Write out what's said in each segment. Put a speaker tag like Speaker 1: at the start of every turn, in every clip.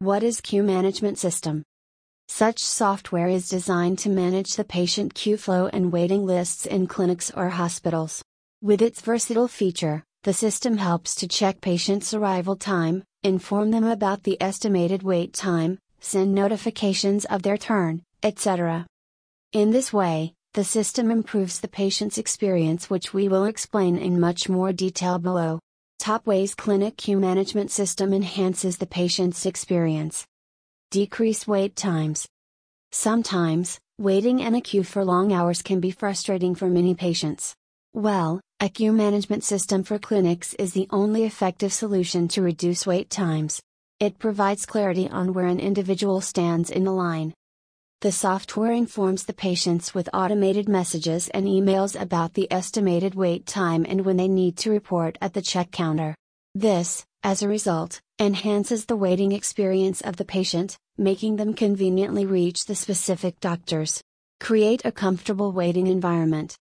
Speaker 1: What is queue management system? Such software is designed to manage the patient queue flow and waiting lists in clinics or hospitals. With its versatile feature, the system helps to check patients' arrival time, inform them about the estimated wait time, send notifications of their turn, etc. In this way, the system improves the patient's experience, which we will explain in much more detail below. Top ways Clinic Queue Management System enhances the patient's experience. Decrease wait times. Sometimes, waiting in a queue for long hours can be frustrating for many patients. Well, a queue management system for clinics is the only effective solution to reduce wait times. It provides clarity on where an individual stands in the line. The software informs the patients with automated messages and emails about the estimated wait time and when they need to report at the check counter. This, as a result, enhances the waiting experience of the patient, making them conveniently reach the specific doctors. Create a comfortable waiting environment.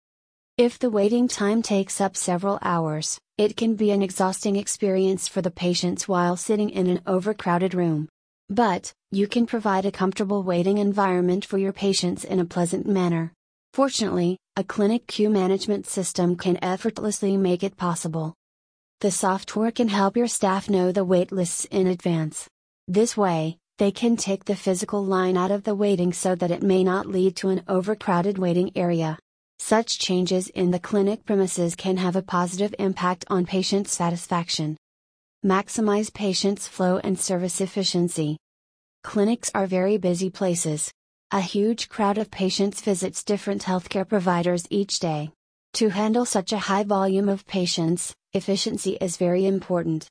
Speaker 1: If the waiting time takes up several hours, it can be an exhausting experience for the patients while sitting in an overcrowded room. But, you can provide a comfortable waiting environment for your patients in a pleasant manner. Fortunately, a clinic queue management system can effortlessly make it possible. The software can help your staff know the wait lists in advance. This way, they can take the physical line out of the waiting so that it may not lead to an overcrowded waiting area. Such changes in the clinic premises can have a positive impact on patient satisfaction. Maximize patients' flow and service efficiency. Clinics are very busy places. A huge crowd of patients visits different healthcare providers each day. To handle such a high volume of patients, efficiency is very important.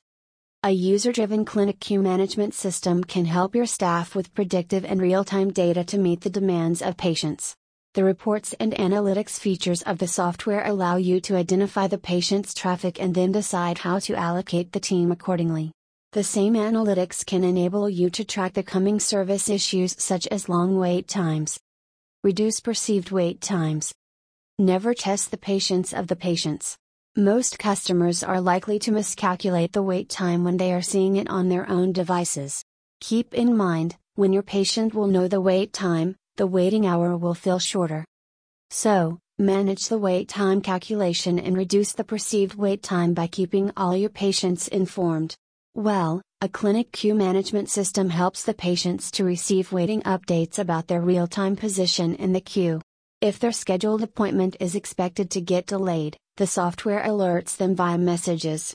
Speaker 1: A user driven clinic queue management system can help your staff with predictive and real time data to meet the demands of patients. The reports and analytics features of the software allow you to identify the patient's traffic and then decide how to allocate the team accordingly. The same analytics can enable you to track the coming service issues such as long wait times. Reduce perceived wait times. Never test the patience of the patients. Most customers are likely to miscalculate the wait time when they are seeing it on their own devices. Keep in mind, when your patient will know the wait time, the waiting hour will feel shorter. So, manage the wait time calculation and reduce the perceived wait time by keeping all your patients informed. Well, a clinic queue management system helps the patients to receive waiting updates about their real time position in the queue. If their scheduled appointment is expected to get delayed, the software alerts them via messages.